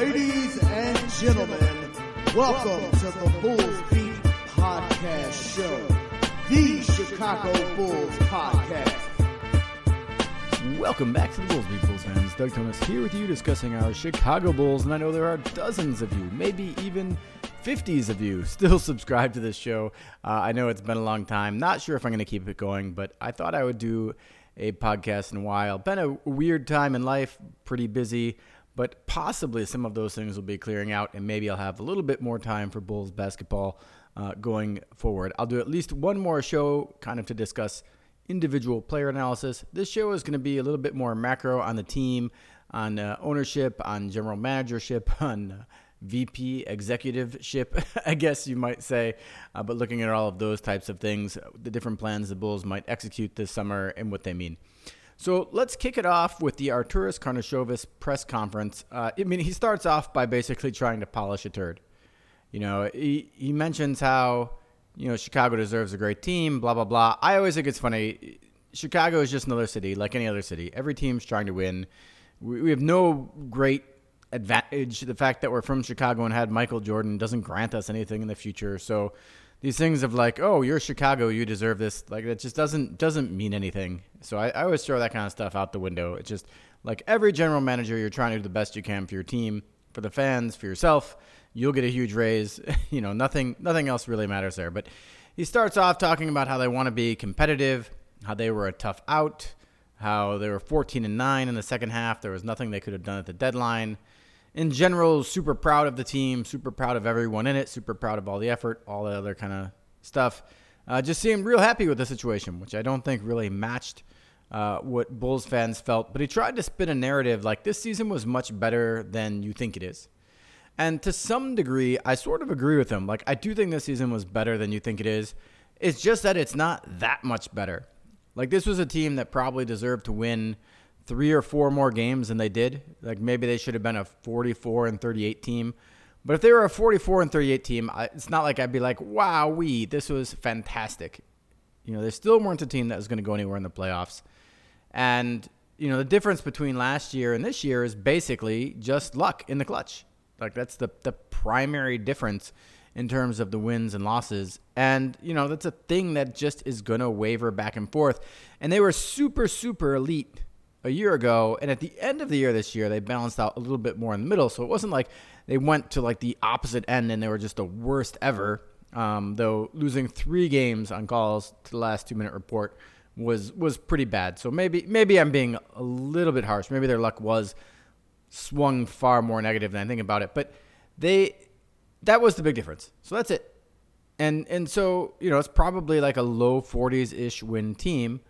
Ladies and gentlemen, welcome to the Bulls Beat Podcast Show, the Chicago Bulls podcast. Welcome back to the Bulls Beat Bulls fans. Doug Thomas here with you discussing our Chicago Bulls, and I know there are dozens of you, maybe even 50s of you, still subscribe to this show. Uh, I know it's been a long time. Not sure if I'm going to keep it going, but I thought I would do a podcast in a while. Been a weird time in life, pretty busy, but possibly some of those things will be clearing out, and maybe I'll have a little bit more time for Bulls basketball uh, going forward. I'll do at least one more show kind of to discuss individual player analysis. This show is going to be a little bit more macro on the team, on uh, ownership, on general managership, on uh, VP executive ship, I guess you might say. Uh, but looking at all of those types of things, the different plans the Bulls might execute this summer and what they mean. So let's kick it off with the Arturas Karnisovas press conference. Uh, I mean, he starts off by basically trying to polish a turd. You know, he, he mentions how, you know, Chicago deserves a great team, blah, blah, blah. I always think it's funny. Chicago is just another city, like any other city. Every team's trying to win. We, we have no great advantage. The fact that we're from Chicago and had Michael Jordan doesn't grant us anything in the future. So these things of like, oh, you're Chicago, you deserve this, like that just doesn't doesn't mean anything. So I, I always throw that kind of stuff out the window. It's just like every general manager, you're trying to do the best you can for your team, for the fans, for yourself. You'll get a huge raise. you know, nothing nothing else really matters there. But he starts off talking about how they want to be competitive, how they were a tough out, how they were 14 and 9 in the second half. There was nothing they could have done at the deadline in general, super proud of the team, super proud of everyone in it, super proud of all the effort, all the other kind of stuff. Uh, just seemed real happy with the situation, which I don't think really matched uh, what Bulls fans felt. But he tried to spin a narrative like this season was much better than you think it is. And to some degree, I sort of agree with him. Like, I do think this season was better than you think it is. It's just that it's not that much better. Like, this was a team that probably deserved to win three or four more games than they did. Like maybe they should have been a 44 and 38 team. But if they were a 44 and 38 team, it's not like I'd be like, wow, we, this was fantastic. You know, they still weren't a team that was going to go anywhere in the playoffs. And, you know, the difference between last year and this year is basically just luck in the clutch. Like that's the, the primary difference in terms of the wins and losses. And, you know, that's a thing that just is going to waver back and forth. And they were super, super elite a year ago, and at the end of the year this year, they balanced out a little bit more in the middle. So it wasn't like they went to like the opposite end and they were just the worst ever. Um, though losing three games on calls to the last two minute report was was pretty bad. So maybe maybe I'm being a little bit harsh. Maybe their luck was swung far more negative than I think about it. But they that was the big difference. So that's it. And and so you know it's probably like a low 40s ish win team,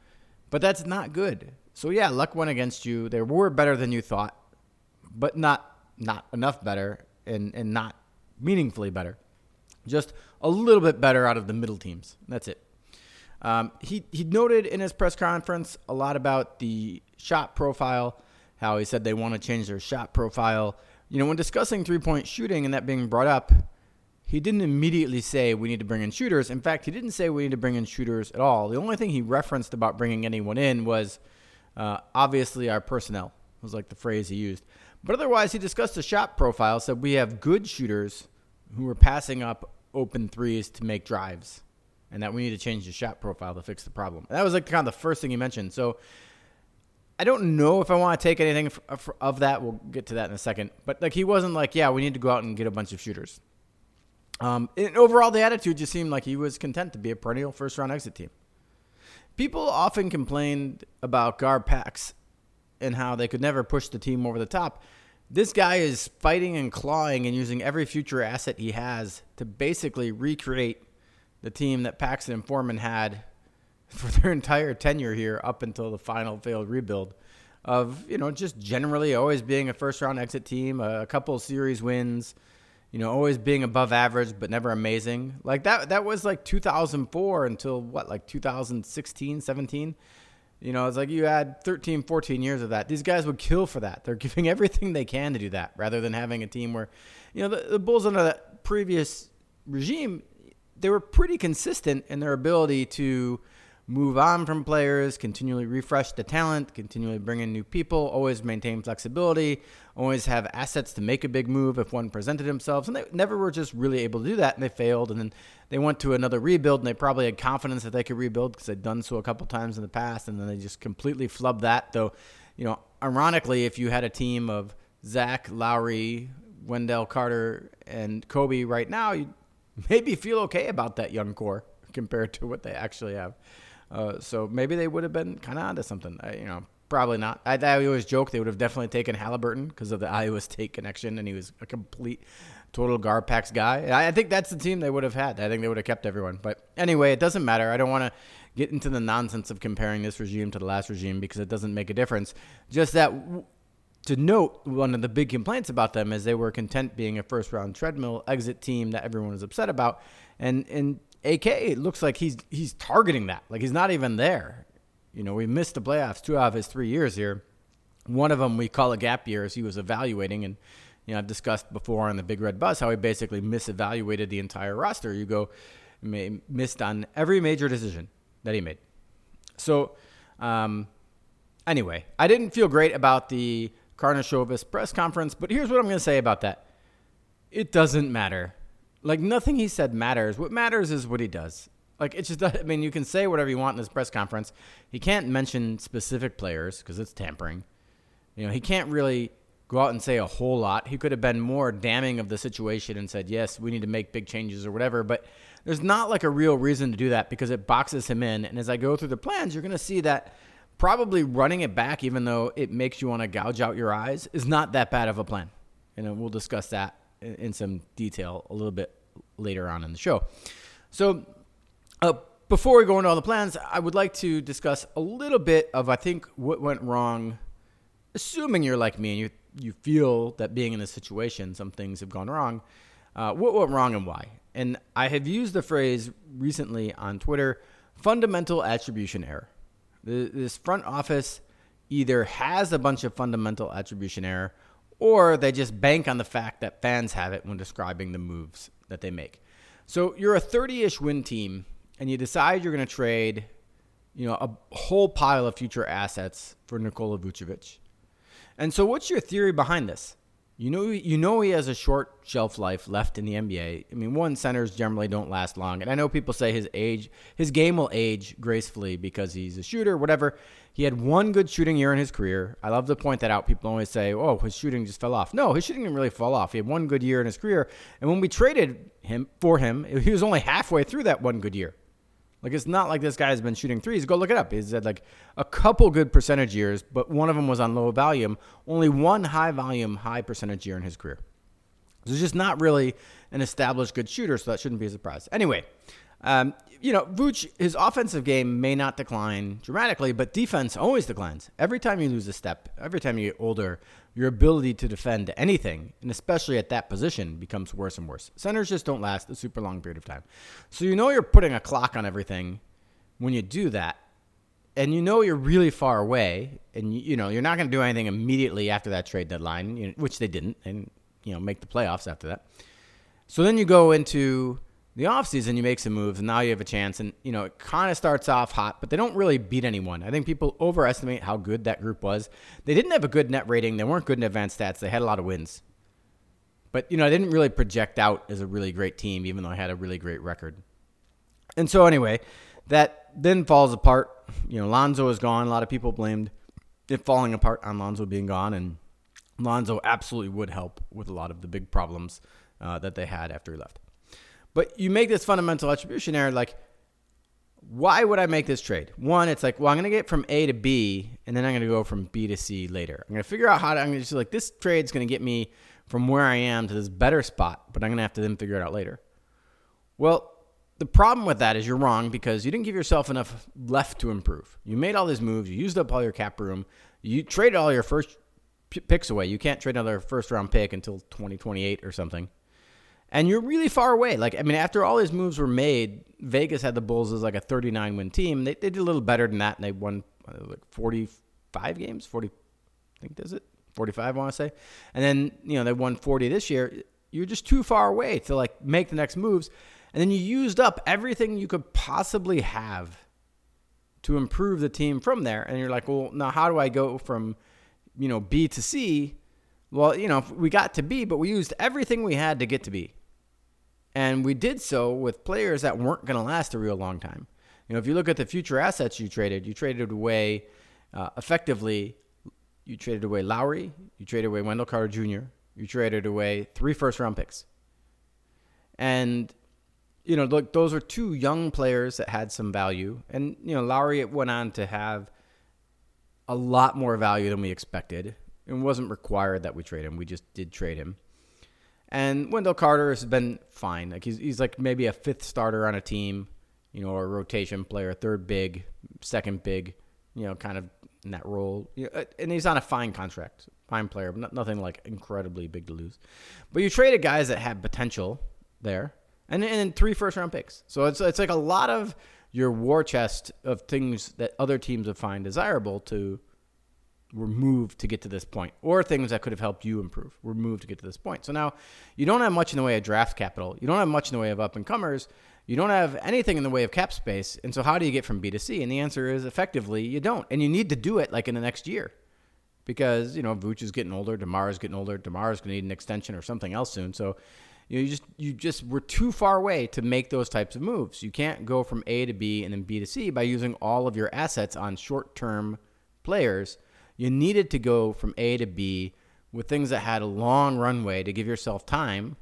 but that's not good. So yeah, luck went against you. They were better than you thought, but not not enough better and and not meaningfully better. Just a little bit better out of the middle teams. That's it. Um, he he noted in his press conference a lot about the shot profile, how he said they want to change their shot profile. You know, when discussing three point shooting and that being brought up, he didn't immediately say we need to bring in shooters. In fact, he didn't say we need to bring in shooters at all. The only thing he referenced about bringing anyone in was uh, obviously, our personnel was like the phrase he used. But otherwise, he discussed the shot profile, said we have good shooters who are passing up open threes to make drives, and that we need to change the shot profile to fix the problem. And that was like kind of the first thing he mentioned. So I don't know if I want to take anything of that. We'll get to that in a second. But like he wasn't like, yeah, we need to go out and get a bunch of shooters. Um, and overall, the attitude just seemed like he was content to be a perennial first round exit team. People often complained about Gar Garpax and how they could never push the team over the top. This guy is fighting and clawing and using every future asset he has to basically recreate the team that Paxson and Forman had for their entire tenure here up until the final failed rebuild of, you know, just generally always being a first round exit team, a couple series wins, you know, always being above average but never amazing. Like that that was like 2004 until what, like 2016, 17. You know, it's like you had 13, 14 years of that. These guys would kill for that. They're giving everything they can to do that rather than having a team where, you know, the, the Bulls under that previous regime, they were pretty consistent in their ability to move on from players, continually refresh the talent, continually bring in new people, always maintain flexibility, always have assets to make a big move if one presented themselves. And they never were just really able to do that, and they failed. And then they went to another rebuild, and they probably had confidence that they could rebuild because they'd done so a couple times in the past, and then they just completely flubbed that. Though, you know, ironically, if you had a team of Zach, Lauri, Wendell Carter, and Coby right now, you maybe feel okay about that young core compared to what they actually have. Uh, so maybe they would have been kind of onto something. I, you know, probably not. I, I always joke they would have definitely taken Halliburton because of the Iowa State connection, and he was a complete, total Garpax guy. I, I think that's the team they would have had. I think they would have kept everyone. But anyway, it doesn't matter. I don't want to get into the nonsense of comparing this regime to the last regime because it doesn't make a difference. Just that. to note, one of the big complaints about them is they were content being a first round treadmill exit team that everyone was upset about. And and AK it looks like he's he's targeting that. Like he's not even there. You know, we missed the playoffs two out of his three years here. One of them we call a gap year as he was evaluating and you know, I've discussed before on the Big Red Bus how he basically misevaluated the entire roster. You go missed on every major decision that he made. So, um, anyway, I didn't feel great about the Karnisovas press conference, but here's what I'm going to say about that. It doesn't matter like nothing he said matters. What matters is what he does. Like it's just I mean you can say whatever you want in this press conference. He can't mention specific players because it's tampering. You know, he can't really go out and say a whole lot. He could have been more damning of the situation and said, "Yes, we need to make big changes or whatever." But there's not like a real reason to do that because it boxes him in. And as I go through the plans, you're going to see that probably running it back, even though it makes you want to gouge out your eyes, is not that bad of a plan. And we'll discuss that in some detail a little bit later on in the show. So, uh, before we go into all the plans, I would like to discuss a little bit of I think what went wrong. Assuming you're like me and you you feel that being in this situation, some things have gone wrong. Uh, what went wrong and why? And I have used the phrase recently on Twitter: fundamental attribution error. This front office either has a bunch of fundamental attribution error or they just bank on the fact that fans have it when describing the moves that they make. So you're a 30-ish win team and you decide you're going to trade, you know, a whole pile of future assets for Nikola Vucevic. And so what's your theory behind this? You know, you know he has a short shelf life left in the NBA. I mean, one centers generally don't last long, and I know people say his age, his game will age gracefully because he's a shooter, whatever. He had one good shooting year in his career. I love to point that out. People always say, "Oh, his shooting just fell off." No, his shooting didn't really fall off. He had one good year in his career, and when we traded him for him, he was only halfway through that one good year. Like it's not like this guy has been shooting threes. Go look it up. He's had like a couple good percentage years, but one of them was on low volume. Only one high volume, high percentage year in his career. So he's just not really an established good shooter, so that shouldn't be a surprise. Anyway, um, you know, Vooch, his offensive game may not decline dramatically, but defense always declines. Every time you lose a step, every time you get older, your ability to defend anything, and especially at that position, becomes worse and worse. Centers just don't last a super long period of time. So you know you're putting a clock on everything when you do that, and you know you're really far away, and you, you know you're not going to do anything immediately after that trade deadline, you know, which they didn't, and you know make the playoffs after that. So then you go into the offseason, you make some moves, and now you have a chance. And, you know, it kind of starts off hot, but they don't really beat anyone. I think people overestimate how good that group was. They didn't have a good net rating, they weren't good in advanced stats, they had a lot of wins. But, you know, I didn't really project out as a really great team, even though I had a really great record. And so, anyway, that then falls apart. You know, Lonzo is gone. A lot of people blamed it falling apart on Lonzo being gone, and Lonzo absolutely would help with a lot of the big problems uh, that they had after he left. But you make this fundamental attribution error like, why would I make this trade? One, it's like, well, I'm going to get from A to B, and then I'm going to go from B to C later. I'm going to figure out how to, I'm going to just like, this trade's going to get me from where I am to this better spot, but I'm going to have to then figure it out later. Well, the problem with that is you're wrong because you didn't give yourself enough left to improve. You made all these moves, you used up all your cap room, you traded all your first picks away. You can't trade another first round pick until 2028 or something and you're really far away. Like, I mean, after all these moves were made, Vegas had the Bulls as like a 39 win team. They, they did a little better than that, and they won uh, like 45 games. 40, I think does it 45. I want to say, and then you know they won 40 this year. You're just too far away to like make the next moves, and then you used up everything you could possibly have to improve the team from there. And you're like, well, now how do I go from, you know, B to C? Well, you know, we got to B, but we used everything we had to get to B. And we did so with players that weren't going to last a real long time. You know, if you look at the future assets you traded, you traded away uh, effectively, you traded away Lauri, you traded away Wendell Carter Jr., you traded away three first round picks. And, you know, look, those are two young players that had some value. And, you know, Lauri went on to have a lot more value than we expected. It wasn't required that we trade him. We just did trade him. And Wendell Carter has been fine. Like he's, he's like maybe a fifth starter on a team, you know, or a rotation player, third big, second big, you know, kind of in that role. Know, uh, and he's on a fine contract, fine player, but nothing like incredibly big to lose. But you traded guys that had potential there, and and three first round picks. So it's it's like a lot of your war chest of things that other teams would find desirable to remove to get to this point, or things that could have helped you improve were moved to get to this point. So now you don't have much in the way of draft capital. You don't have much in the way of up and comers. You don't have anything in the way of cap space. And so how do you get from B to C? And the answer is effectively you don't. And you need to do it like in the next year. Because, you know, Vooch is getting older, DeMar is getting older, DeMar is gonna need an extension or something else soon. So you, know, you just you just were too far away to make those types of moves. You can't go from A to B and then B to C by using all of your assets on short term players you needed to go from A to B with things that had a long runway to give yourself time,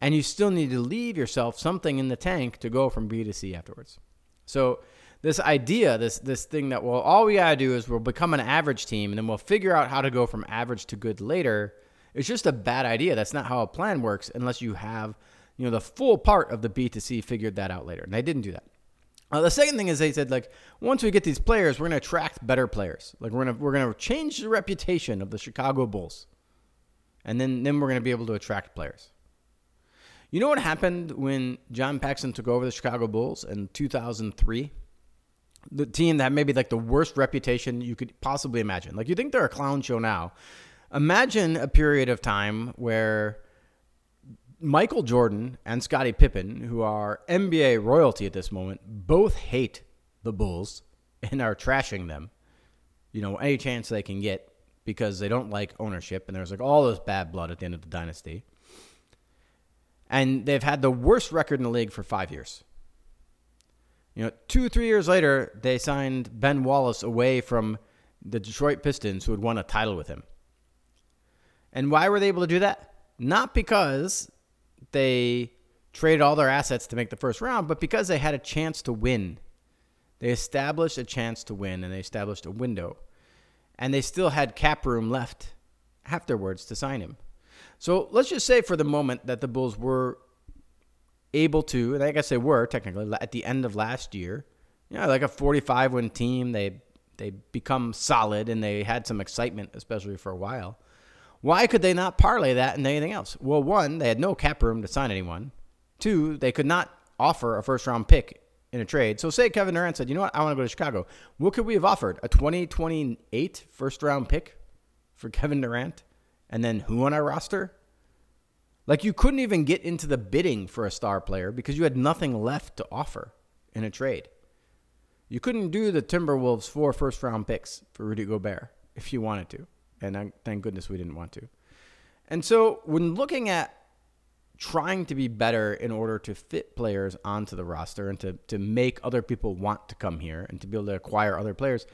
and you still need to leave yourself something in the tank to go from B to C afterwards. So this idea, this this thing that well, all we gotta do is we'll become an average team, and then we'll figure out how to go from average to good later. It's just a bad idea. That's not how a plan works unless you have, you know, the full part of the B to C figured that out later. And they didn't do that. Uh, the second thing is they said like once we get these players, we're to attract better players. Like we're to we're to change the reputation of the Chicago Bulls, and then then we're to be able to attract players. You know what happened when John Paxson took over the Chicago Bulls in 2003? The team that maybe like the worst reputation you could possibly imagine. Like you think they're a clown show now. Imagine a period of time where Michael Jordan and Scottie Pippen, who are NBA royalty at this moment, both hate the Bulls and are trashing them. You know, any chance they can get because they don't like ownership and there's like all this bad blood at the end of the dynasty. And they've had the worst record in the league for five years. You know, two, three years later, they signed Ben Wallace away from the Detroit Pistons, who had won a title with him. And why were they able to do that? Not because they traded all their assets to make the first round, but because they had a chance to win. They established a chance to win and they established a window. And they still had cap room left afterwards to sign him. So let's just say for the moment that the Bulls were able to, and I guess they were technically at the end of last year, you know, like a 45 win team, they they become solid and they had some excitement, especially for a while. Why could they not parlay that into anything else? Well, one, they had no cap room to sign anyone. Two, they could not offer a first round pick in a trade. So say Kevin Durant said, you know what, I want to go to Chicago. What could we have offered? A 2028 first round pick for Kevin Durant? And then who on our roster? Like you couldn't even get into the bidding for a star player because you had nothing left to offer in a trade. You couldn't do the Timberwolves four first round picks for Rudy Gobert if you wanted to. And I, thank goodness we didn't want to. And so when looking at trying to be better in order to fit players onto the roster and to, to make other people want to come here and to be able to acquire other players,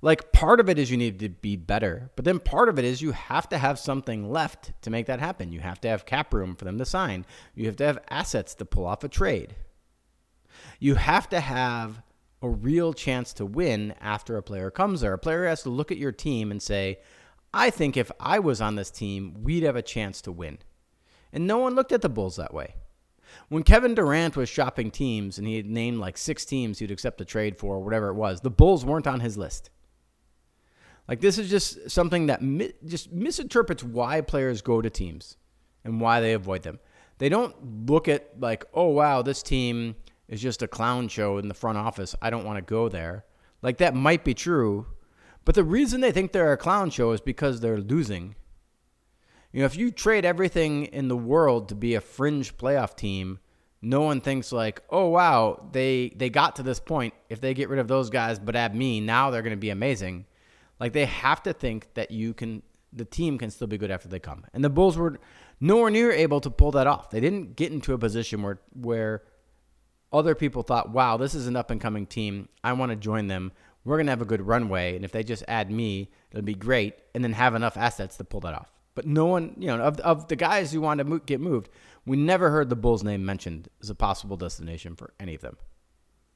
like part of it is you need to be better, but then part of it is you have to have something left to make that happen. You have to have cap room for them to sign. You have to have assets to pull off a trade. You have to have a real chance to win after a player comes there. A player has to look at your team and say, I think if I was on this team, we'd have a chance to win. And no one looked at the Bulls that way. When Kevin Durant was shopping teams and he had named like six teams he'd accept a trade for, or whatever it was, the Bulls weren't on his list. Like this is just something that mi- just misinterprets why players go to teams and why they avoid them. They don't look at like, oh wow, this team is just a clown show in the front office. I don't want to go there. Like that might be true, but the reason they think they're a clown show is because they're losing. You know, if you trade everything in the world to be a fringe playoff team, no one thinks like, oh wow, they they got to this point. If they get rid of those guys but add me, now they're going to be amazing. Like they have to think that you can, the team can still be good after they come. And the Bulls were nowhere near able to pull that off. They didn't get into a position where where other people thought, wow, this is an up and coming team. I want to join them. We're going to have a good runway. And if they just add me, it'll be great. And then have enough assets to pull that off. But no one, you know, of, of the guys who wanted to get moved, we never heard the Bulls' name mentioned as a possible destination for any of them.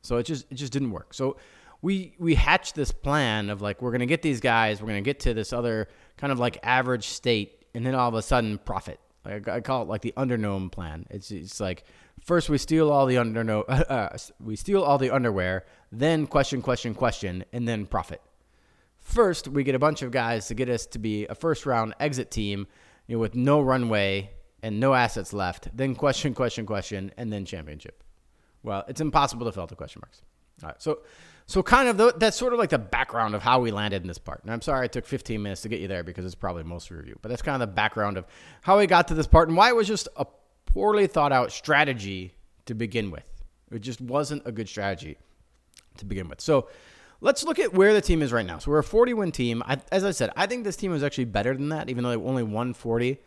So it just it just didn't work. So we we hatched this plan of like we're gonna get these guys, we're gonna get to this other kind of like average state, and then all of a sudden profit. Like I call it like the undergnome plan. It's it's like first we steal all the underno uh, we steal all the underwear, then question question question, and then profit. First, we get a bunch of guys to get us to be a first round exit team, you know, with no runway and no assets left. Then question question question, and then championship. Well, it's impossible to fill out the question marks. All right, so so kind of the, that's sort of like the background of how we landed in this part. And I'm sorry I took 15 minutes to get you there because it's probably most review, but that's kind of the background of how we got to this part and why it was just a poorly thought out strategy to begin with. It just wasn't a good strategy to begin with. So let's look at where the team is right now. So we're a 40 win team. I, as I said, I think this team was actually better than that, even though they only won 40.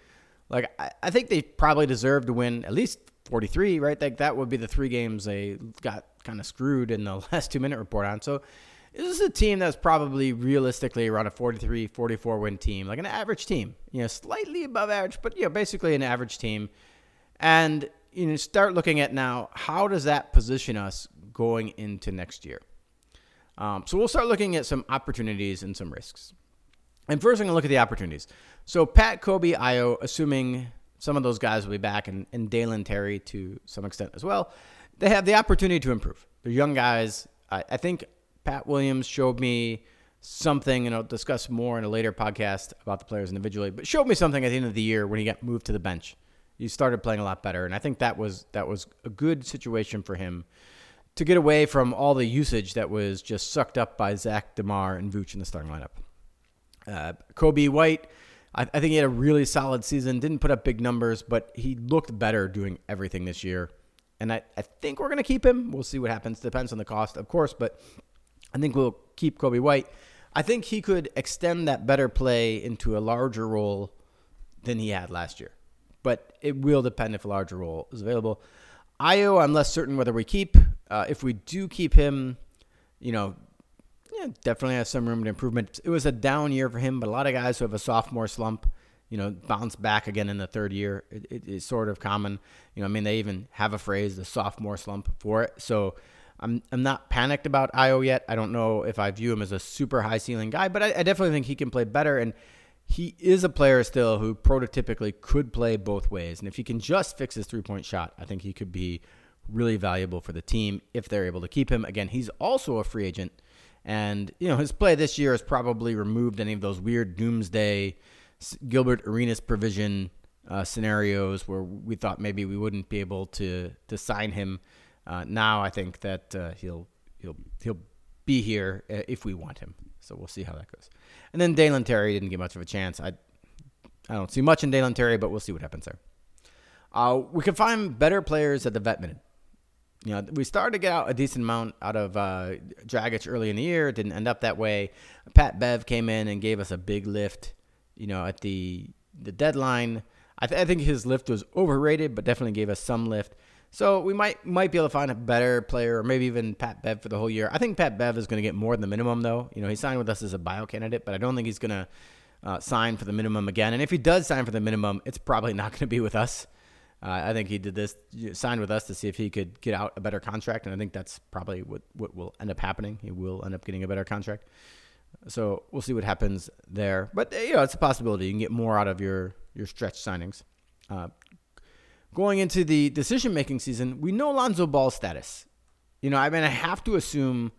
Like I, I think they probably deserve to win at least 43, right? Like that would be the three games they got kind of screwed in the last two minute report on. So this is a team that's probably realistically around a 43, 44 win team, like an average team, you know, slightly above average, but you know, basically an average team. And you know, start looking at now how does that position us going into next year. Um, so we'll start looking at some opportunities and some risks. And first, I'm going to look at the opportunities. So Pat, Coby, Ayo, assuming some of those guys will be back, and, and Dalen Terry to some extent as well, they have the opportunity to improve. They're young guys. I, I think Pat Williams showed me something, and I'll discuss more in a later podcast about the players individually, but showed me something at the end of the year when he got moved to the bench. He started playing a lot better, and I think that was that was a good situation for him to get away from all the usage that was just sucked up by Zach DeMar and Vooch in the starting lineup. Uh, Coby White, I, I, think he had a really solid season. Didn't put up big numbers, but he looked better doing everything this year. And I, I think we're going to keep him. We'll see what happens. Depends on the cost, of course, but I think we'll keep Coby White. I think he could extend that better play into a larger role than he had last year. But it will depend if a larger role is available. Ayo, I'm less certain whether we keep. Uh, if we do keep him, you know, yeah, definitely has some room to improvement. It was a down year for him, but a lot of guys who have a sophomore slump, you know, bounce back again in the third year. It, it is sort of common. You know, I mean, they even have a phrase, the sophomore slump, for it. So I'm I'm not panicked about Ayo yet. I don't know if I view him as a super high ceiling guy, but I, I definitely think he can play better. And he is a player still who prototypically could play both ways. And if he can just fix his three point shot, I think he could be really valuable for the team if they're able to keep him. Again, he's also a free agent. And, you know, his play this year has probably removed any of those weird doomsday Gilbert Arenas provision uh, scenarios where we thought maybe we wouldn't be able to to sign him. Uh, now I think that uh, he'll he'll he'll be here uh, if we want him. So we'll see how that goes. And then Dalen Terry didn't get much of a chance. I I don't see much in Dalen Terry, but we'll see what happens there. Uh, we can find better players at the vet minute you know, we started to get out a decent amount out of uh, Dragic early in the year. It didn't end up that way. Pat Bev came in and gave us a big lift. You know, at the the deadline, I, th- I think his lift was overrated, but definitely gave us some lift. So we might might be able to find a better player, or maybe even Pat Bev for the whole year. I think Pat Bev is going to get more than the minimum, though. You know, he signed with us as a buyout candidate, but I don't think he's going to uh, sign for the minimum again. And if he does sign for the minimum, it's probably not going to be with us. Uh, I think he did this, signed with us to see if he could get out a better contract, and I think that's probably what, what will end up happening. He will end up getting a better contract. So we'll see what happens there. But you know, it's a possibility. You can get more out of your your stretch signings. Uh, going into the decision making season, we know Lonzo Ball's status. You know, I mean, I have to assume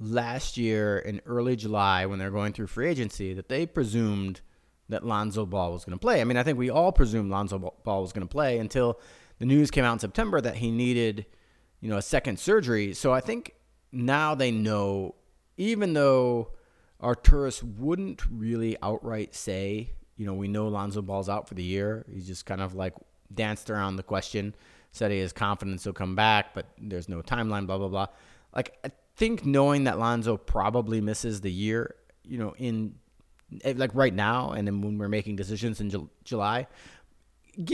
last year in early July when they're going through free agency that they presumed – that Lonzo Ball was going to play. I mean, I think we all presumed Lonzo Ball was going to play until the news came out in September that he needed, you know, a second surgery. So I think now they know, even though Arturas wouldn't really outright say, you know, we know Lonzo Ball's out for the year. He's just kind of like danced around the question, said he has confidence he'll come back, but there's no timeline, blah, blah, blah. Like, I think knowing that Lonzo probably misses the year, you know, in eh, like right now, and then when we're making decisions in Ju- July,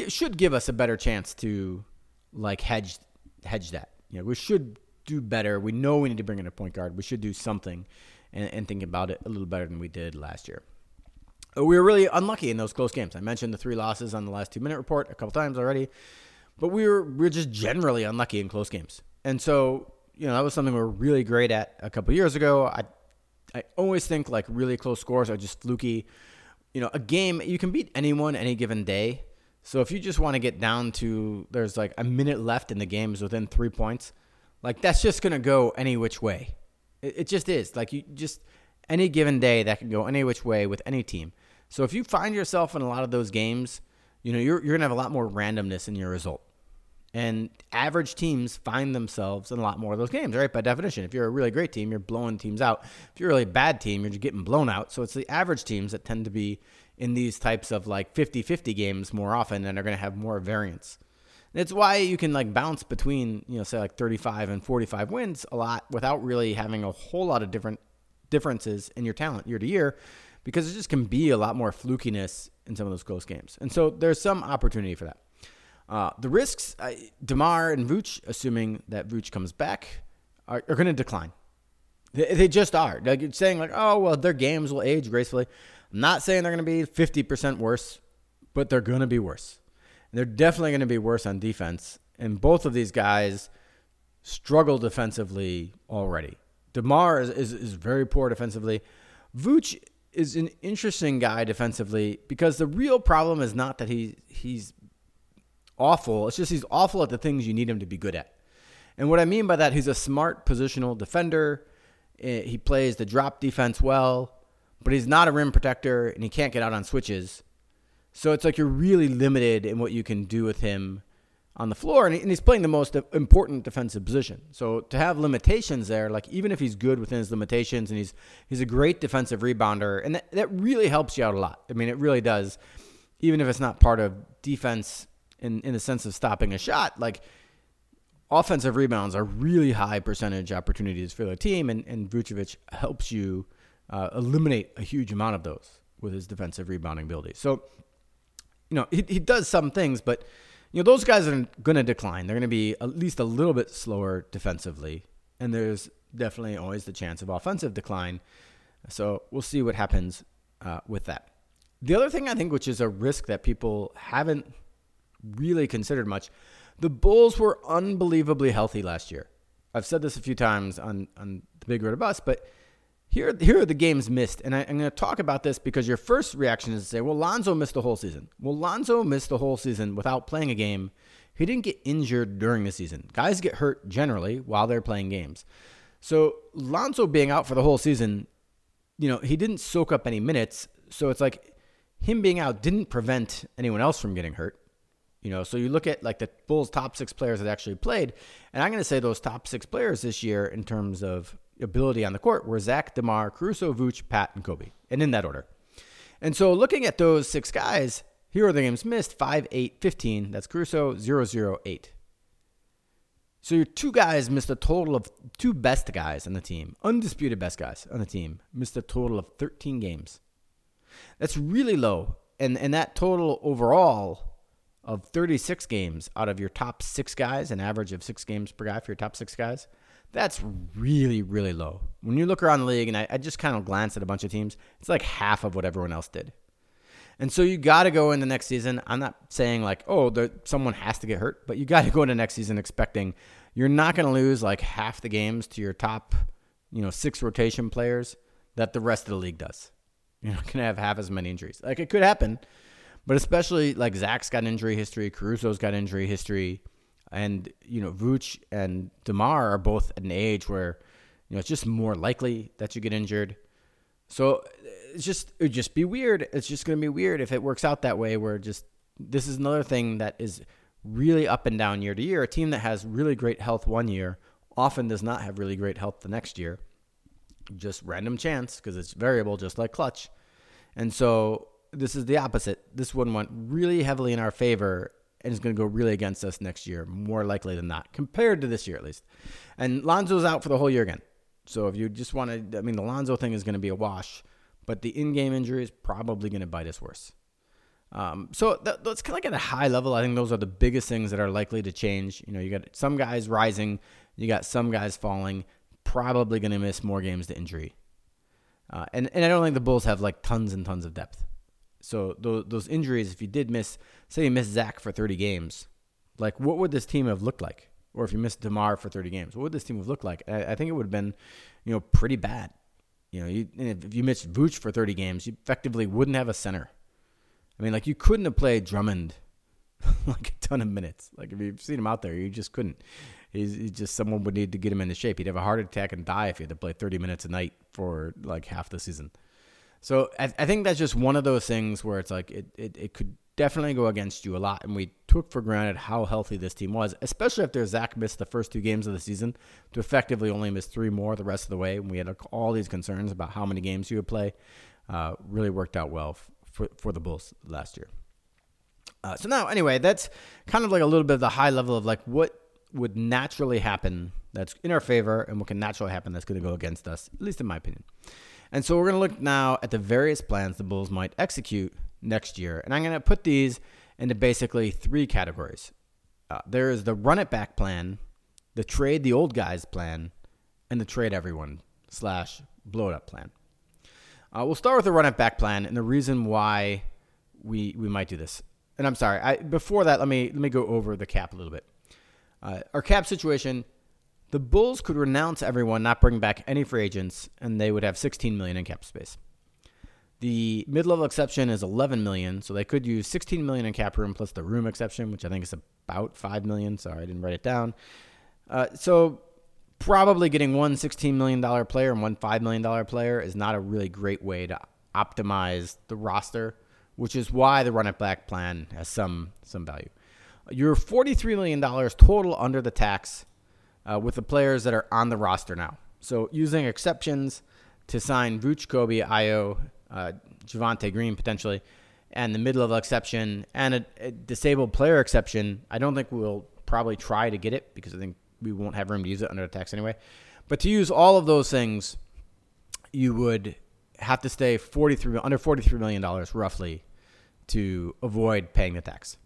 should give us a better chance to like hedge hedge that. You know, we should do better. We know we need to bring in a point guard. We should do something and, and think about it a little better than we did last year. Uh, we were really unlucky in those close games. I mentioned the three losses on the last two minute report a couple times already, but we were we are just generally unlucky in close games. And so, you know, that was something we were really great at a couple years ago. I I always think like really close scores are just fluky. You know, a game you can beat anyone any given day. So if you just want to get down to there's like a minute left in the games within three points, like that's just gonna go any which way. It, it just is. Like you just any given day that can go any which way with any team. So if you find yourself in a lot of those games, you know, you're, you're going to have a lot more randomness in your result. And average teams find themselves in a lot more of those games, right? By definition, if you're a really great team, you're blowing teams out. If you're a really bad team, you're just getting blown out. So it's the average teams that tend to be in these types of like 50 50 games more often and are going to have more variance. It's why you can like bounce between, you know, say like 35 and 45 wins a lot without really having a whole lot of different differences in your talent year to year because it just can be a lot more flukiness in some of those close games. And so there's some opportunity for that. Uh, the risks, DeMar and Vooch, assuming that Vooch comes back, are, are going to decline. They, they, just are. Like you're saying, like, oh, well, their games will age gracefully. I'm not saying they're going to be 50% worse, but they're going to be worse. And they're definitely going to be worse on defense. And both of these guys struggle defensively already. DeMar is, is, is very poor defensively. Vooch is an interesting guy defensively because the real problem is not that he he's awful. It's just he's awful at the things you need him to be good at. And what I mean by that, he's a smart positional defender. Eh, he plays the drop defense well, but he's not a rim protector and he can't get out on switches. So it's like you're really limited in what you can do with him on the floor, and, he's playing the most important defensive position. So to have limitations there, like even if he's good within his limitations, and he's he's a great defensive rebounder, and that, that really helps you out a lot. I mean, it really does, even if it's not part of defense in in the sense of stopping a shot. Like offensive rebounds are really high percentage opportunities for the team, and and Vucevic helps you uh, eliminate a huge amount of those with his defensive rebounding ability. So, you know, he he does some things, but you know, those guys are going to decline. They're going to be at least a little bit slower defensively. And there's definitely always the chance of offensive decline. So we'll see what happens uh, with that. The other thing I think, which is a risk that people haven't really considered much, the Bulls were unbelievably healthy last year. I've said this a few times on, on the Big Red Bus, but here, here are the games missed. And I, am going to talk about this because your first reaction is to say, well, Lonzo missed the whole season. Well, Lonzo missed the whole season without playing a game. He didn't get injured during the season. Guys get hurt generally while they're playing games. So Lonzo being out for the whole season, you know, he didn't soak up any minutes. So it's like him being out didn't prevent anyone else from getting hurt. You know, so you look at like the Bulls' top six players that actually played, and I'm going to say those top six players this year in terms of ability on the court were Zach, DeMar, Caruso, Vooch, Pat, and Coby, and in that order. And so looking at those six guys, here are the games missed 5, 8, 15. That's Caruso, 0, 0, 8. So your two guys missed a total of two best guys on the team, undisputed best guys on the team, missed a total of 13 games. That's really low. And and that total overall of 36 games out of your top six guys, an average of six games per guy for your top six guys, that's really, really low. When you look around the league, and I, I just kind of glanced at a bunch of teams, it's like half of what everyone else did. And so you got to go in the next season. I'm not saying like, oh, someone has to get hurt, but you got to go into next season expecting you're not going to lose like half the games to your top, you know, six rotation players that the rest of the league does. You're not going to have half as many injuries. Like it could happen, but especially like Zach's got injury history, Caruso's got injury history. And you know, Vooch and Demar are both at an age where you know it's just more likely that you get injured. So it's just it would just be weird. It's just going to be weird if it works out that way. Where just this is another thing that is really up and down year to year. A team that has really great health one year often does not have really great health the next year. Just random chance because it's variable, just like clutch. And so this is the opposite. This one went really heavily in our favor and is going to go really against us next year, more likely than not, compared to this year at least. And Lonzo's out for the whole year again. So if you just want to, I mean, the Lonzo thing is going to be a wash, but the in-game injury is probably going to bite us worse. Um, so that, that's kind of like at a high level. I think those are the biggest things that are likely to change. You know, you got some guys rising, you got some guys falling. Probably going to miss more games to injury. Uh, and and I don't think the Bulls have like tons and tons of depth. So those those injuries, if you did miss, say you missed Zach for 30 games, like what would this team have looked like? Or if you missed Demar for 30 games, what would this team have looked like? I, I think it would have been, you know, pretty bad. You know, you, if you missed Vooch for 30 games, you effectively wouldn't have a center. I mean, like you couldn't have played Drummond like a ton of minutes. Like if you've seen him out there, you just couldn't. He's, he's, just someone would need to get him into shape. He'd have a heart attack and die if he had to play 30 minutes a night for like half the season. So I, I think that's just one of those things where it's like it, it, it could definitely go against you a lot. And we took for granted how healthy this team was, especially after Zach missed the first two games of the season to effectively only miss three more the rest of the way. And we had all these concerns about how many games you would play. Uh, really worked out well for, for the Bulls last year. Uh, so now, anyway, that's kind of like a little bit of the high level of like what would naturally happen that's in our favor and what can naturally happen that's going to go against us, at least in my opinion. And so we're going to look now at the various plans the Bulls might execute next year. And I'm going to put these into basically three categories. Uh, there is the run it back plan, the trade the old guys plan, and the trade everyone slash blow it up plan. Uh, we'll start with the run it back plan and the reason why we we might do this. And I'm sorry, I, before that, let me let me go over the cap a little bit. Uh, our cap situation, the Bulls could renounce everyone, not bring back any free agents, and they would have 16 million in cap space. The mid-level exception is 11 million, so they could use 16 million in cap room plus the room exception, which I think is about 5 million. Sorry, I didn't write it down. Uh, so probably getting one 16 million dollar player and one 5 million dollar player is not a really great way to optimize the roster, which is why the run it back plan has some some value. You're $43 million total under the tax uh, with the players that are on the roster now. So using exceptions to sign Vooch, Coby, Ayo, uh, Javonte Green potentially, and the mid-level exception and a, a, disabled player exception, I don't think we'll probably try to get it because I think we won't have room to use it under the tax anyway. But to use all of those things, you would have to stay 43 under 43 million dollars roughly to avoid paying the tax.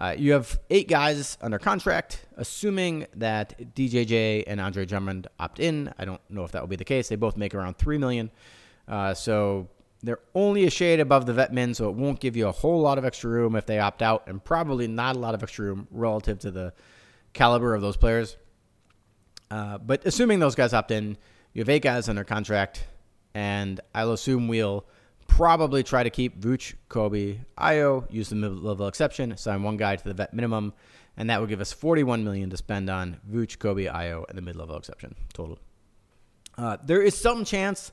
Uh, you have eight guys under contract, assuming that DJJ and Andre Drummond opt in. I don't know if that will be the case. They both make around three million, uh, so they're only a shade above the vet min, so it won't give you a whole lot of extra room if they opt out, and probably not a lot of extra room relative to the caliber of those players. Uh, but assuming those guys opt in, you have eight guys under contract, and I'll assume we'll probably try to keep Vooch, Coby, Ayo, use the mid-level exception, sign one guy to the vet minimum, and that would give us 41 million to spend on Vooch, Coby, Ayo, and the mid-level exception total. Uh, there is some chance.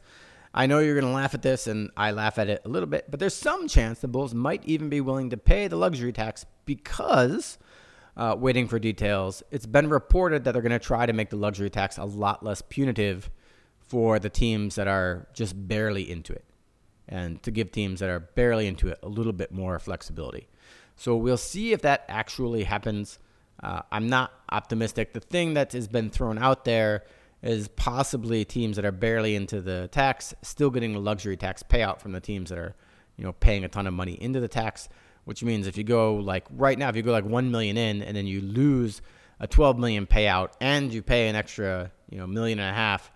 I know you're going to laugh at this, and I laugh at it a little bit, but there's some chance the Bulls might even be willing to pay the luxury tax because, uh, waiting for details, it's been reported that they're going to try to make the luxury tax a lot less punitive for the teams that are just barely into it and to give teams that are barely into it a little bit more flexibility. So we'll see if that actually happens. Uh, I'm not optimistic. The thing that has been thrown out there is possibly teams that are barely into the tax still getting the luxury tax payout from the teams that are, you know, paying a ton of money into the tax. Which means if you go like right now, if you go like one million in and then you lose a 12 million payout and you pay an extra, you know, million and a half,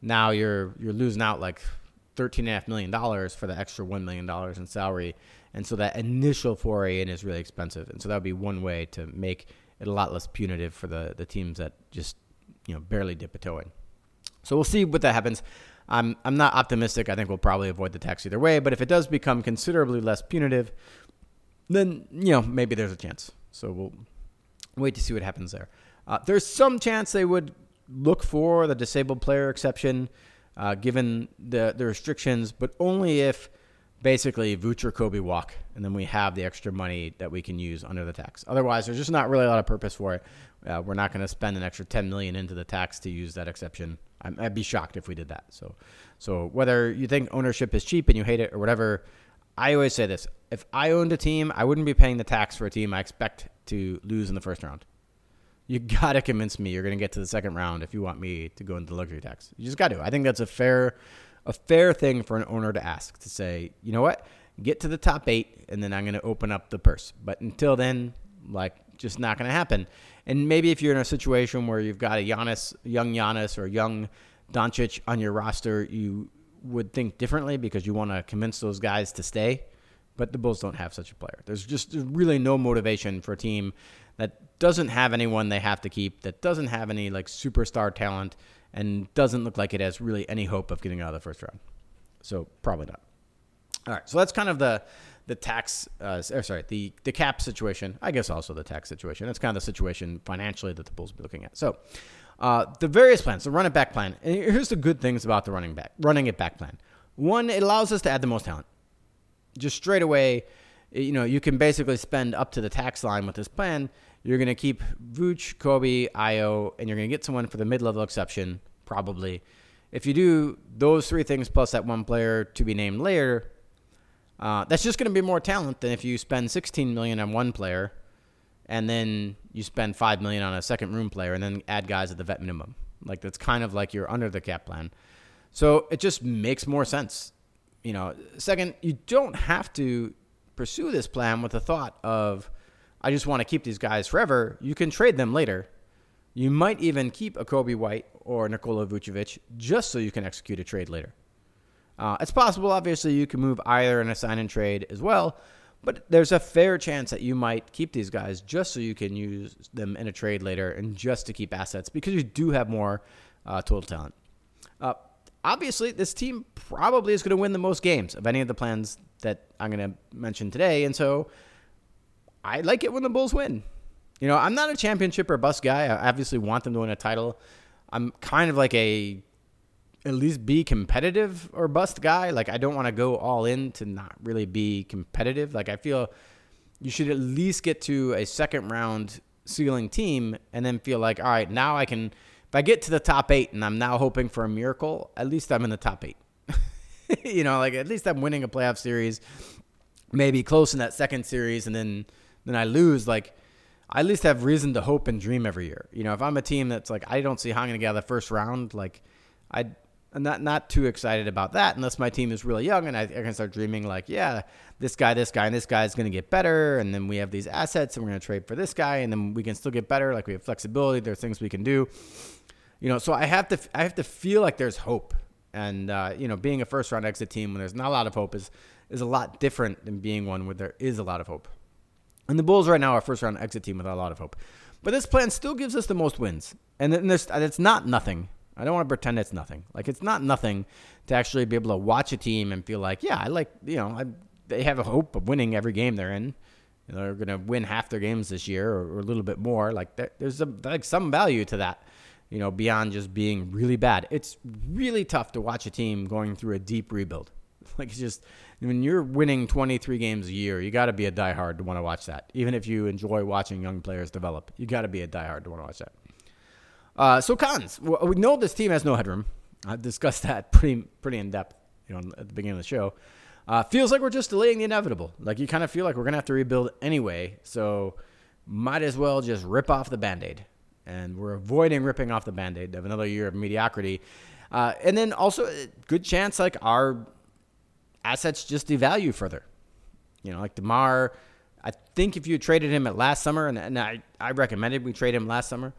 now you're you're losing out like $13.5 million for the extra $1 million in salary. And so that initial foray in is really expensive. And so that would be one way to make it a lot less punitive for the, the teams that just, you know, barely dip a toe in. So we'll see what that happens. I'm, I'm not optimistic. I think we'll probably avoid the tax either way. But if it does become considerably less punitive, then, you know, maybe there's a chance. So we'll wait to see what happens there. Uh, there's some chance they would look for the disabled player exception uh, given the, the restrictions, but only if basically Vooch or Coby walk, and then we have the extra money that we can use under the tax. Otherwise, there's just not really a lot of purpose for it. Uh, we're not going to spend an extra 10 million into the tax to use that exception. i would be shocked if we did that. So, so whether you think ownership is cheap and you hate it or whatever, I always say this: if I owned a team, I wouldn't be paying the tax for a team I expect to lose in the first round. You gotta convince me you're gonna get to the second round if you want me to go into the luxury tax. You just got to. I think that's a fair, a fair thing for an owner to ask to say, you know what, get to the top eight, and then I'm gonna open up the purse. But until then, like, just not gonna happen. And maybe if you're in a situation where you've got a Giannis, young Giannis, or young Doncic on your roster, you would think differently because you want to convince those guys to stay. But the Bulls don't have such a player. There's just really no motivation for a team that doesn't have anyone they have to keep, that doesn't have any like superstar talent, and doesn't look like it has really any hope of getting out of the first round. So probably not. All right, so that's kind of the the tax, uh, sorry, the the cap situation. I guess also the tax situation. That's kind of the situation financially that the Bulls will be looking at. So uh, the various plans, the run it back plan. And here's the good things about the running back, running it back plan. One, it allows us to add the most talent. Just straight away, you know, you can basically spend up to the tax line with this plan. You're going to keep Vooch, Coby, Ayo, and you're going to get someone for the mid-level exception, probably. If you do those three things plus that one player to be named later, uh, that's just going to be more talent than if you spend 16 million on one player and then you spend five million on a second room player, and then add guys at the vet minimum. Like that's kind of like you're under the cap plan. So it just makes more sense. You know, second, you don't have to pursue this plan with the thought of, I just want to keep these guys forever. You can trade them later. You might even keep a Coby White or Nikola Vucevic just so you can execute a trade later. Uh, it's possible, obviously, you can move either in a sign and trade as well, but there's a fair chance that you might keep these guys just so you can use them in a trade later and just to keep assets because you do have more uh, total talent. Uh, obviously, this team probably is going to win the most games of any of the plans that I'm going to mention today. And so I like it when the Bulls win. You know, I'm not a championship or bust guy. I obviously want them to win a title. I'm kind of like a at least be competitive or bust guy. Like I don't want to go all in to not really be competitive. Like I feel you should at least get to a second round ceiling team and then feel like, all right, now I can if I get to the top eight and I'm now hoping for a miracle, at least I'm in the top eight. you know, like at least I'm winning a playoff series, maybe close in that second series, and then then I lose. Like I at least have reason to hope and dream every year. You know, if I'm a team that's like I don't see how I'm gonna get out of the first round, like I I'm not not too excited about that unless my team is really young and I, I can start dreaming like, yeah, this guy, this guy, and this guy is going to get better, and then we have these assets and we're going to trade for this guy, and then we can still get better. Like we have flexibility. There's things we can do. You know, so I have to I have to feel like there's hope, and uh, you know, being a first round exit team when there's not a lot of hope is is a lot different than being one where there is a lot of hope. And the Bulls right now are first round exit team with a lot of hope. But this plan still gives us the most wins. And it's not nothing. I don't want to pretend it's nothing. Like it's not nothing to actually be able to watch a team and feel like, yeah, I like, you know, I, they have a hope of winning every game they're in. You know, they're going to win half their games this year or, or a little bit more. Like there's a, like some value to that, you know, beyond just being really bad. It's really tough to watch a team going through a deep rebuild. Like it's just when you're winning 23 games a year, you got to be a diehard to want to watch that. Even if you enjoy watching young players develop, you got to be a diehard to want to watch that. Uh, so cons. We know this team has no headroom. I discussed that pretty pretty in depth, you know, at the beginning of the show. Uh, feels like we're just delaying the inevitable. Like you kind of feel like we're gonna have to rebuild anyway, so might as well just rip off the band-aid. And we're avoiding ripping off the band-aid of another year of mediocrity. Uh, and then also, good chance like our assets just devalue further. You know, like Demar. I think if you traded him at last summer, and, and I, I recommended we trade him last summer.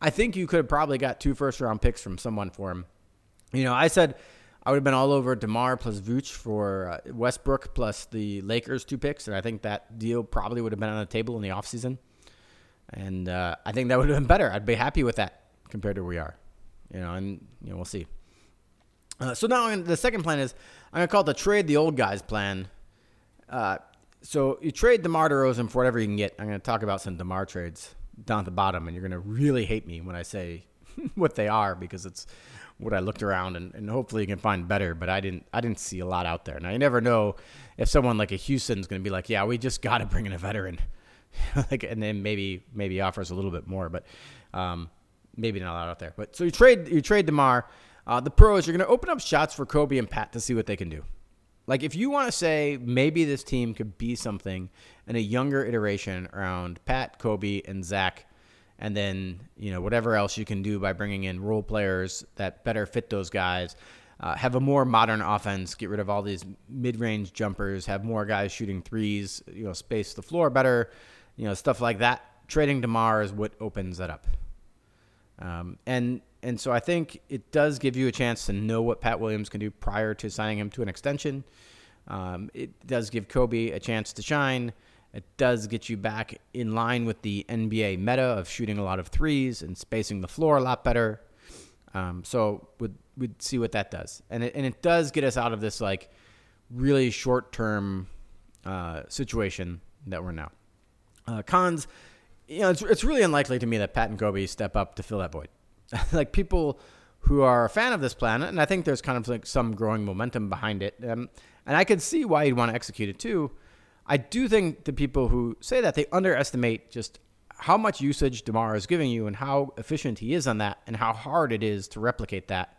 I think you could have probably got two first round picks from someone for him. You know, I said I would have been all over DeMar plus Vooch for uh, Westbrook plus the Lakers two picks, and I think that deal probably would have been on the table in the offseason. And uh, I think that would have been better. I'd be happy with that compared to where we are. You know, and you know we'll see. Uh, so now the second plan is I'm gonna call it the trade the old guys plan. Uh, so you trade DeMar DeRozan for whatever you can get. I'm gonna talk about some DeMar trades down at the bottom, and you're to really hate me when I say what they are because it's what I looked around and, and hopefully you can find better. But I didn't I didn't see a lot out there. Now you never know if someone like a Houston's going to be like, yeah, we just got to bring in a veteran, like, and then maybe maybe offers a little bit more, but um, maybe not a lot out there. But so you trade you trade Demar. Uh, the pros, you're going to open up shots for Coby and Pat to see what they can do. Like, if you want to say maybe this team could be something in a younger iteration around Pat, Coby, and Zach, and then you know whatever else you can do by bringing in role players that better fit those guys. Uh, have a more modern offense, get rid of all these mid-range jumpers, have more guys shooting threes, you know, space the floor better, you know, stuff like that. Trading Demar is what opens that up. Um, and and so I think it does give you a chance to know what Pat Williams can do prior to signing him to an extension. Um, it does give Coby a chance to shine. It does get you back in line with the NBA meta of shooting a lot of threes and spacing the floor a lot better. Um, so we'd, we'd see what that does. And it, and it does get us out of this like really short term uh, situation that we're now. Uh, cons, you know, it's, it's really unlikely to me that Pat and Coby step up to fill that void. like people who are a fan of this planet, and I think there's kind of like some growing momentum behind it. Um, and I could see why you'd want to execute it too. I do think the people who say that they underestimate just how much usage DeMar is giving you and how efficient he is on that and how hard it is to replicate that.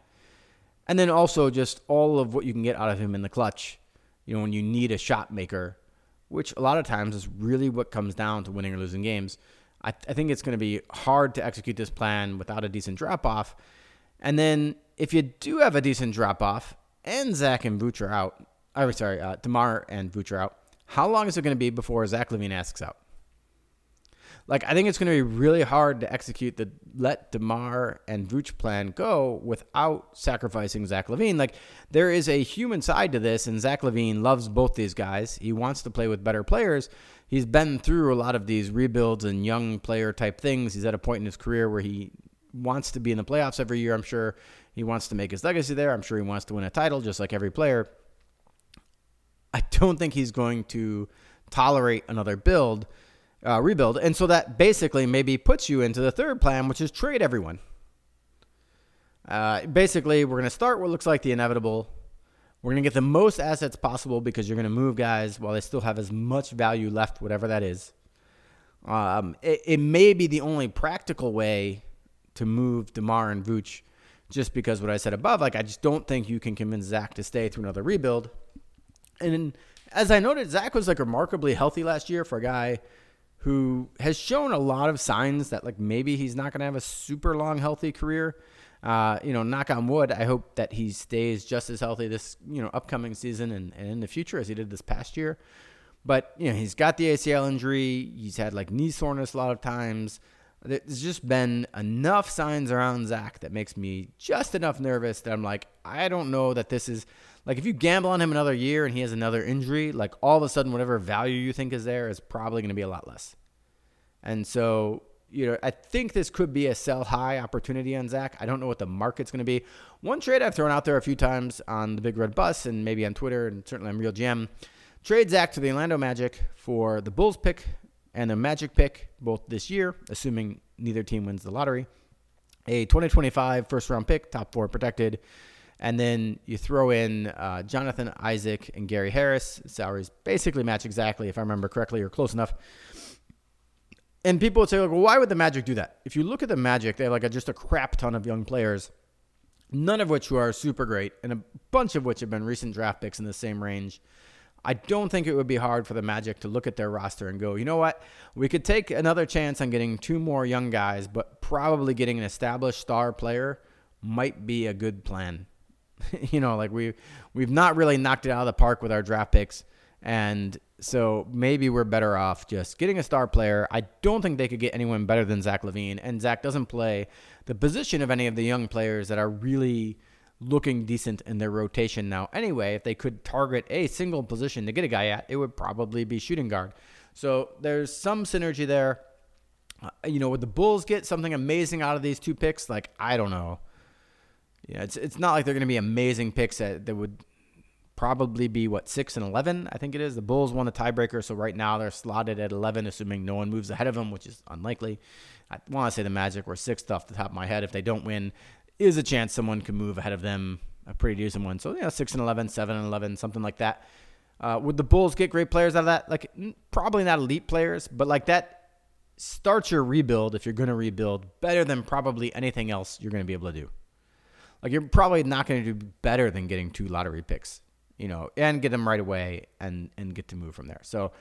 And then also just all of what you can get out of him in the clutch, you know, when you need a shot maker, which a lot of times is really what comes down to winning or losing games. I, th- I think it's going to be hard to execute this plan without a decent drop off. And then if you do have a decent drop off and Zach and are out, I'm sorry, uh, DeMar and are out, how long is it going to be before Zach LaVine asks out? Like, I think it's going to be really hard to execute the let DeMar and Vooch plan go without sacrificing Zach LaVine. Like, there is a human side to this, and Zach LaVine loves both these guys. He wants to play with better players. He's been through a lot of these rebuilds and young player type things. He's at a point in his career where he wants to be in the playoffs every year. I'm sure he wants to make his legacy there. I'm sure he wants to win a title just like every player. I don't think he's going to tolerate another build, uh, rebuild. And so that basically maybe puts you into the third plan, which is trade everyone. Uh, basically, we're going to start what looks like the inevitable. We're going to get the most assets possible because you're going to move guys while they still have as much value left, whatever that is. Um, it, it may be the only practical way to move DeMar and Vooch just because what I said above, like I just don't think you can convince Zach to stay through another rebuild. And as I noted, Zach was like remarkably healthy last year for a guy who has shown a lot of signs that like maybe he's not going to have a super long healthy career. Uh, you know, knock on wood. I hope that he stays just as healthy this you know upcoming season and, and in the future as he did this past year. But you know, he's got the ACL injury. He's had like knee soreness a lot of times. There's just been enough signs around Zach that makes me just enough nervous that I'm like, I don't know that this is like if you gamble on him another year and he has another injury, like all of a sudden whatever value you think is there is probably going to be a lot less. And so, you know, I think this could be a sell high opportunity on Zach. I don't know what the market's going to be. One trade I've thrown out there a few times on the Big Red Bus and maybe on Twitter and certainly on Real GM. Trade Zach to the Orlando Magic for the Bulls pick and a Magic pick both this year, assuming neither team wins the lottery. A 2025 first round pick, top four protected, and then you throw in uh, Jonathan Isaac and Gary Harris. Salaries basically match exactly, if I remember correctly, or close enough. And people would say, like, well, why would the Magic do that? If you look at the Magic, they have like a, just a crap ton of young players, none of which are super great, and a bunch of which have been recent draft picks in the same range. I don't think it would be hard for the Magic to look at their roster and go, you know what? We could take another chance on getting two more young guys, but probably getting an established star player might be a good plan. you know, like we we've not really knocked it out of the park with our draft picks, and so maybe we're better off just getting a star player. I don't think they could get anyone better than Zach LaVine, and Zach doesn't play the position of any of the young players that are really looking decent in their rotation now. Anyway, if they could target a single position to get a guy at, it would probably be shooting guard. So there's some synergy there. Uh, you know, would the Bulls get something amazing out of these two picks? Like, I don't know. Yeah, it's it's not like they're going to be amazing picks that, that would probably be what six and eleven. I think it is. The Bulls won the tiebreaker, so right now they're slotted at eleven, assuming no one moves ahead of them, which is unlikely. I want to say the Magic were sixth off the top of my head. If they don't win, is a chance someone can move ahead of them, a pretty decent one. So yeah, six and 11, 7 and eleven, something like that. Uh, would the Bulls get great players out of that? Like probably not elite players, but like that starts your rebuild if you're going to rebuild better than probably anything else you're going to be able to do. Like you're probably not going to do better than getting two lottery picks you know, and get them right away and and get to move from there. So,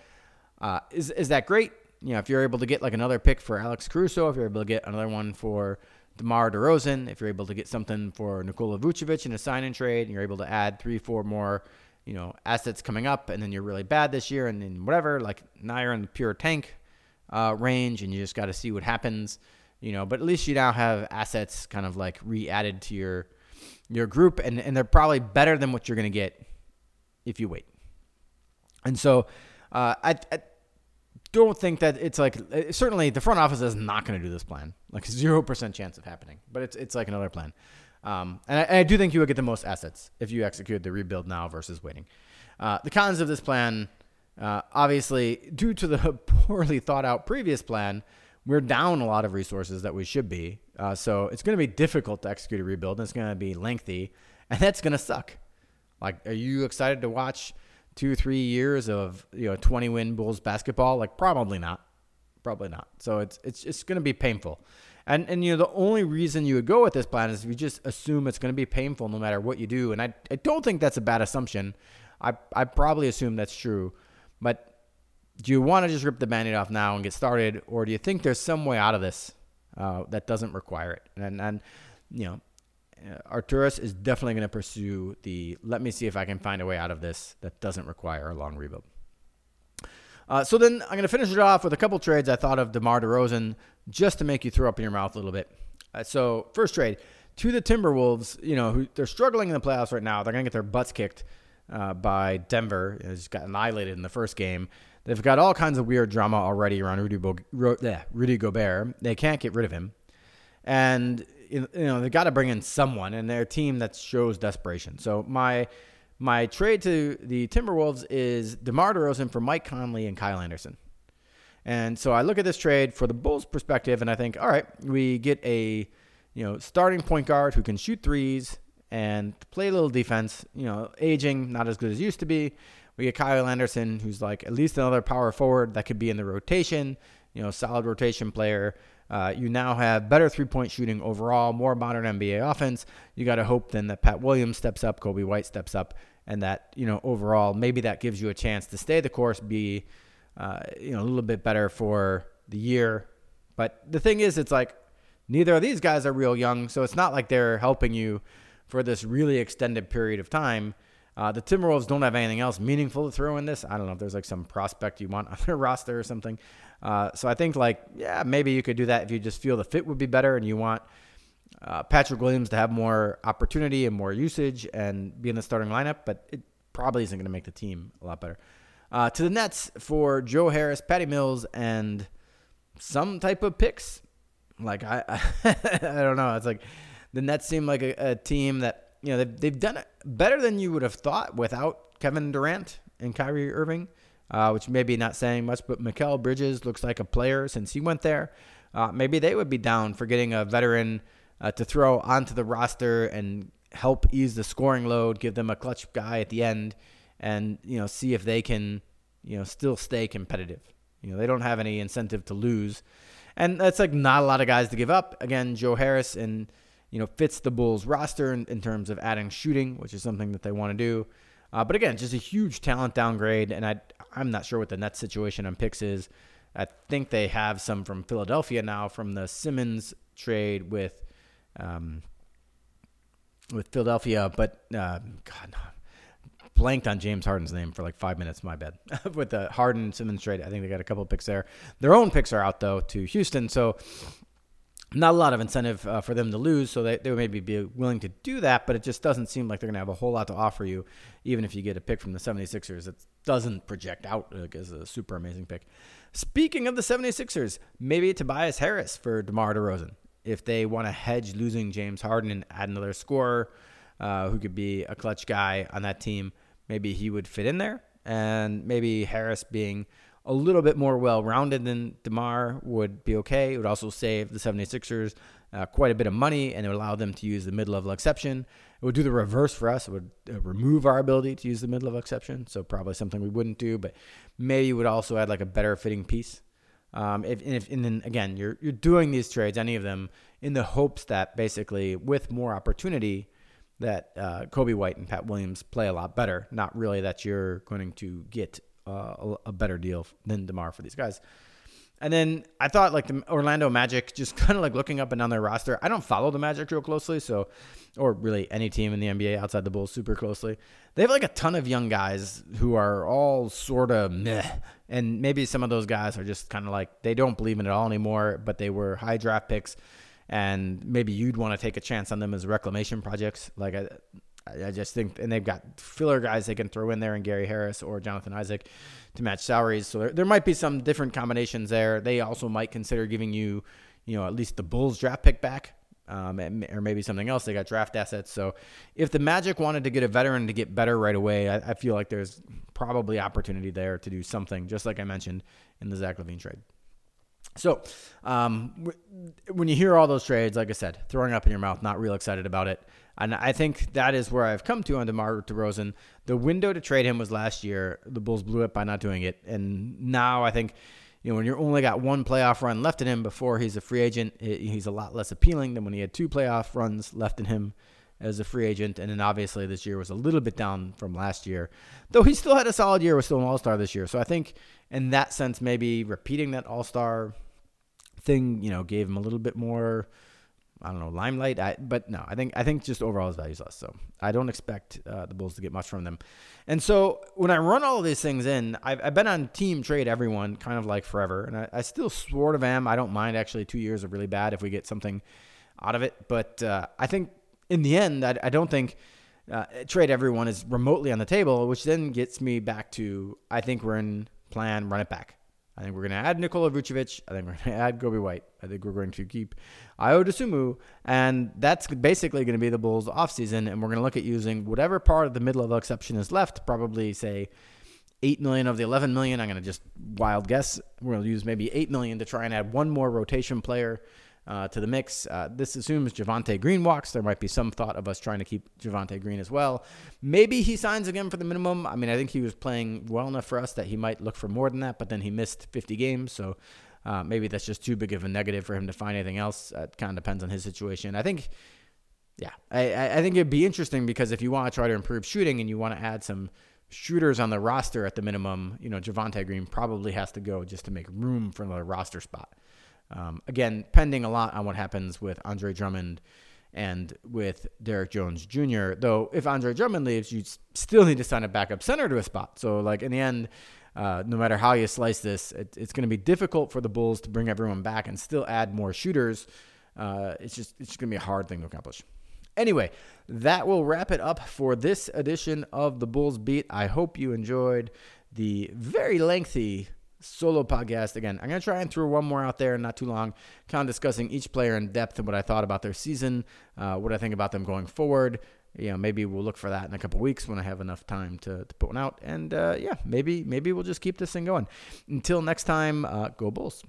uh, is is that great? You know, if you're able to get like another pick for Alex Caruso, if you're able to get another one for DeMar DeRozan, if you're able to get something for Nikola Vucevic in a sign and trade, and you're able to add three, four more, you know, assets coming up, and then you're really bad this year, and then whatever, like now you're in the pure tank uh, range, and you just got to see what happens, you know. But at least you now have assets kind of like re-added to your your group, and and they're probably better than what you're to get if you wait. And so, uh, I, I don't think that it's like uh, certainly the front office is not going to do this plan. Like zero percent chance of happening. But it's it's like another plan. Um, and, I, I, do think you would get the most assets if you execute the rebuild now versus waiting. Uh, the cons of this plan, uh, obviously, due to the poorly thought out previous plan, we're down a lot of resources that we should be. Uh, so it's going to be difficult to execute a rebuild, and it's going to be lengthy, and that's going to suck. Like, are you excited to watch two, three years of you know 20 win Bulls basketball? Like probably not, probably not. So it's it's it's going to be painful. And and you know the only reason you would go with this plan is if you just assume it's going to be painful no matter what you do. And I I don't think that's a bad assumption. I I probably assume that's true, but do you want to just rip the band-aid off now and get started, or do you think there's some way out of this uh, that doesn't require it? And and you know Arturas is definitely going to pursue the let me see if I can find a way out of this that doesn't require a long rebuild. Uh, so then I'm going to finish it off with a couple trades I thought of DeMar DeRozan just to make you throw up in your mouth a little bit. Uh, so first trade to the Timberwolves, you know, who they're struggling in the playoffs right now. They're going to get their butts kicked uh, by Denver. Just got annihilated in the first game. They've got all kinds of weird drama already around Rudy, Bo- Rudy Gobert. They can't get rid of him. And you know they got to bring in someone, and their team that shows desperation. So my my trade to the Timberwolves is DeMar DeRozan for Mike Conley and Kyle Anderson. And so I look at this trade for the Bulls' perspective, and I think, all right, we get a you know starting point guard who can shoot threes and play a little defense. You know, aging not as good as used to be. We get Kyle Anderson, who's like at least another power forward that could be in the rotation. You know, solid rotation player. Uh, you now have better three point shooting overall, more modern NBA offense. You got to hope then that Pat Williams steps up, Coby White steps up, and that, you know, overall, maybe that gives you a chance to stay the course, be, uh, you know, a little bit better for the year. But the thing is, it's like neither of these guys are real young, so it's not like they're helping you for this really extended period of time. Uh, the Timberwolves don't have anything else meaningful to throw in this. I don't know if there's like some prospect you want on their roster or something. Uh, so I think like yeah, maybe you could do that if you just feel the fit would be better and you want uh, Patrick Williams to have more opportunity and more usage and be in the starting lineup. But it probably isn't going to make the team a lot better. Uh, to the Nets for Joe Harris, Patty Mills, and some type of picks. Like I, I, I don't know. It's like the Nets seem like a, a team that you know they've, they've done it better than you would have thought without Kevin Durant and Kyrie Irving uh, which maybe not saying much, but Mikal Bridges looks like a player since he went there. Uh, maybe they would be down for getting a veteran uh, to throw onto the roster and help ease the scoring load, give them a clutch guy at the end, and you know see if they can you know still stay competitive. You know they don't have any incentive to lose, and that's like not a lot of guys to give up. Again, Joe Harris and you know fits the Bulls roster in, in terms of adding shooting, which is something that they want to do. Uh, but again, just a huge talent downgrade, and I I'm not sure what the net situation on picks is. I think they have some from Philadelphia now from the Simmons trade with um, with Philadelphia, but uh, God, no, blanked on James Harden's name for like five minutes. My bad. with the Harden Simmons trade, I think they got a couple picks there. Their own picks are out though to Houston, so not a lot of incentive uh, for them to lose, so they, they would maybe be willing to do that, but it just doesn't seem like they're going to have a whole lot to offer you, even if you get a pick from the 76ers. It doesn't project out like, as a super amazing pick. Speaking of the 76ers, maybe Tobias Harris for DeMar DeRozan. If they want to hedge losing James Harden and add another scorer uh, who could be a clutch guy on that team, maybe he would fit in there. And maybe Harris being – a little bit more well rounded than DeMar would be okay. It would also save the 76ers uh, quite a bit of money and it would allow them to use the mid level exception. It would do the reverse for us. It would uh, remove our ability to use the mid level exception. So, probably something we wouldn't do, but maybe it would also add like a better fitting piece. Um, if, and, if, and then again, you're, you're doing these trades, any of them, in the hopes that basically with more opportunity, that uh, Coby White and Pat Williams play a lot better. Not really that you're going to get uh, a, better deal than DeMar for these guys. And then I thought like the Orlando Magic, just kind of like looking up and down their roster. I don't follow the Magic real closely, so or really any team in the NBA outside the Bulls super closely. They have like a ton of young guys who are all sort of meh, and maybe some of those guys are just kind of like they don't believe in it all anymore, but they were high draft picks, and maybe you'd want to take a chance on them as reclamation projects. Like I, I just think, and they've got filler guys they can throw in there, and Gary Harris or Jonathan Isaac to match salaries. So there, there might be some different combinations there. They also might consider giving you, you know, at least the Bulls draft pick back, um, or maybe something else. They got draft assets. So if the Magic wanted to get a veteran to get better right away, I, I feel like there's probably opportunity there to do something, just like I mentioned in the Zach LaVine trade. So, um, when you hear all those trades, like I said, throwing up in your mouth, not real excited about it. And I think that is where I've come to on DeMar DeRozan. The window to trade him was last year. The Bulls blew it by not doing it. And now I think, you know, when you're only got one playoff run left in him before he's a free agent, he's a lot less appealing than when he had two playoff runs left in him as a free agent. And then obviously this year was a little bit down from last year, though he still had a solid year, was still an all star this year. So I think in that sense, maybe repeating that all star thing, you know, gave him a little bit more I don't know limelight. I, but no, I think I think just overall his value's less. So I don't expect uh, the Bulls to get much from them. And so when I run all these things in, I've, I've been on team trade everyone kind of like forever, and I, I, still sort of am. I don't mind actually two years of really bad if we get something out of it. But uh, I think in the end, I, I don't think. Uh, trade everyone is remotely on the table, which then gets me back to I think we're in plan run it back. I think we're going to add Nikola Vucevic. I think we're going to add Coby White. I think we're going to keep Ayo Dosunmu. And that's basically going to be the Bulls' offseason. And we're going to look at using whatever part of the mid level exception is left, probably say 8 million of the 11 million. I'm going to just wild guess. We're going to use maybe 8 million to try and add one more rotation player uh, to the mix. Uh, this assumes Javonte Green walks. There might be some thought of us trying to keep Javonte Green as well. Maybe he signs again for the minimum. I mean, I think he was playing well enough for us that he might look for more than that, but then he missed 50 games. So uh, maybe that's just too big of a negative for him to find anything else. It kind of depends on his situation. I think, yeah, I, I think it'd be interesting because if you want to try to improve shooting and you want to add some shooters on the roster at the minimum, you know, Javonte Green probably has to go just to make room for another roster spot. Um, again, pending a lot on what happens with Andre Drummond and with Derrick Jones Jr. Though, if Andre Drummond leaves, you still need to sign a backup center to a spot. So, like in the end, uh, no matter how you slice this, it, it's going to be difficult for the Bulls to bring everyone back and still add more shooters. Uh, it's just it's going to be a hard thing to accomplish. Anyway, that will wrap it up for this edition of the Bulls Beat. I hope you enjoyed the very lengthy solo podcast. Again, I'm going to try and throw one more out there, not too long, kind of discussing each player in depth and what I thought about their season, uh, what I think about them going forward. You know, maybe we'll look for that in a couple weeks when I have enough time to, to put one out. And uh, yeah, maybe maybe we'll just keep this thing going. Until next time, uh, go Bulls.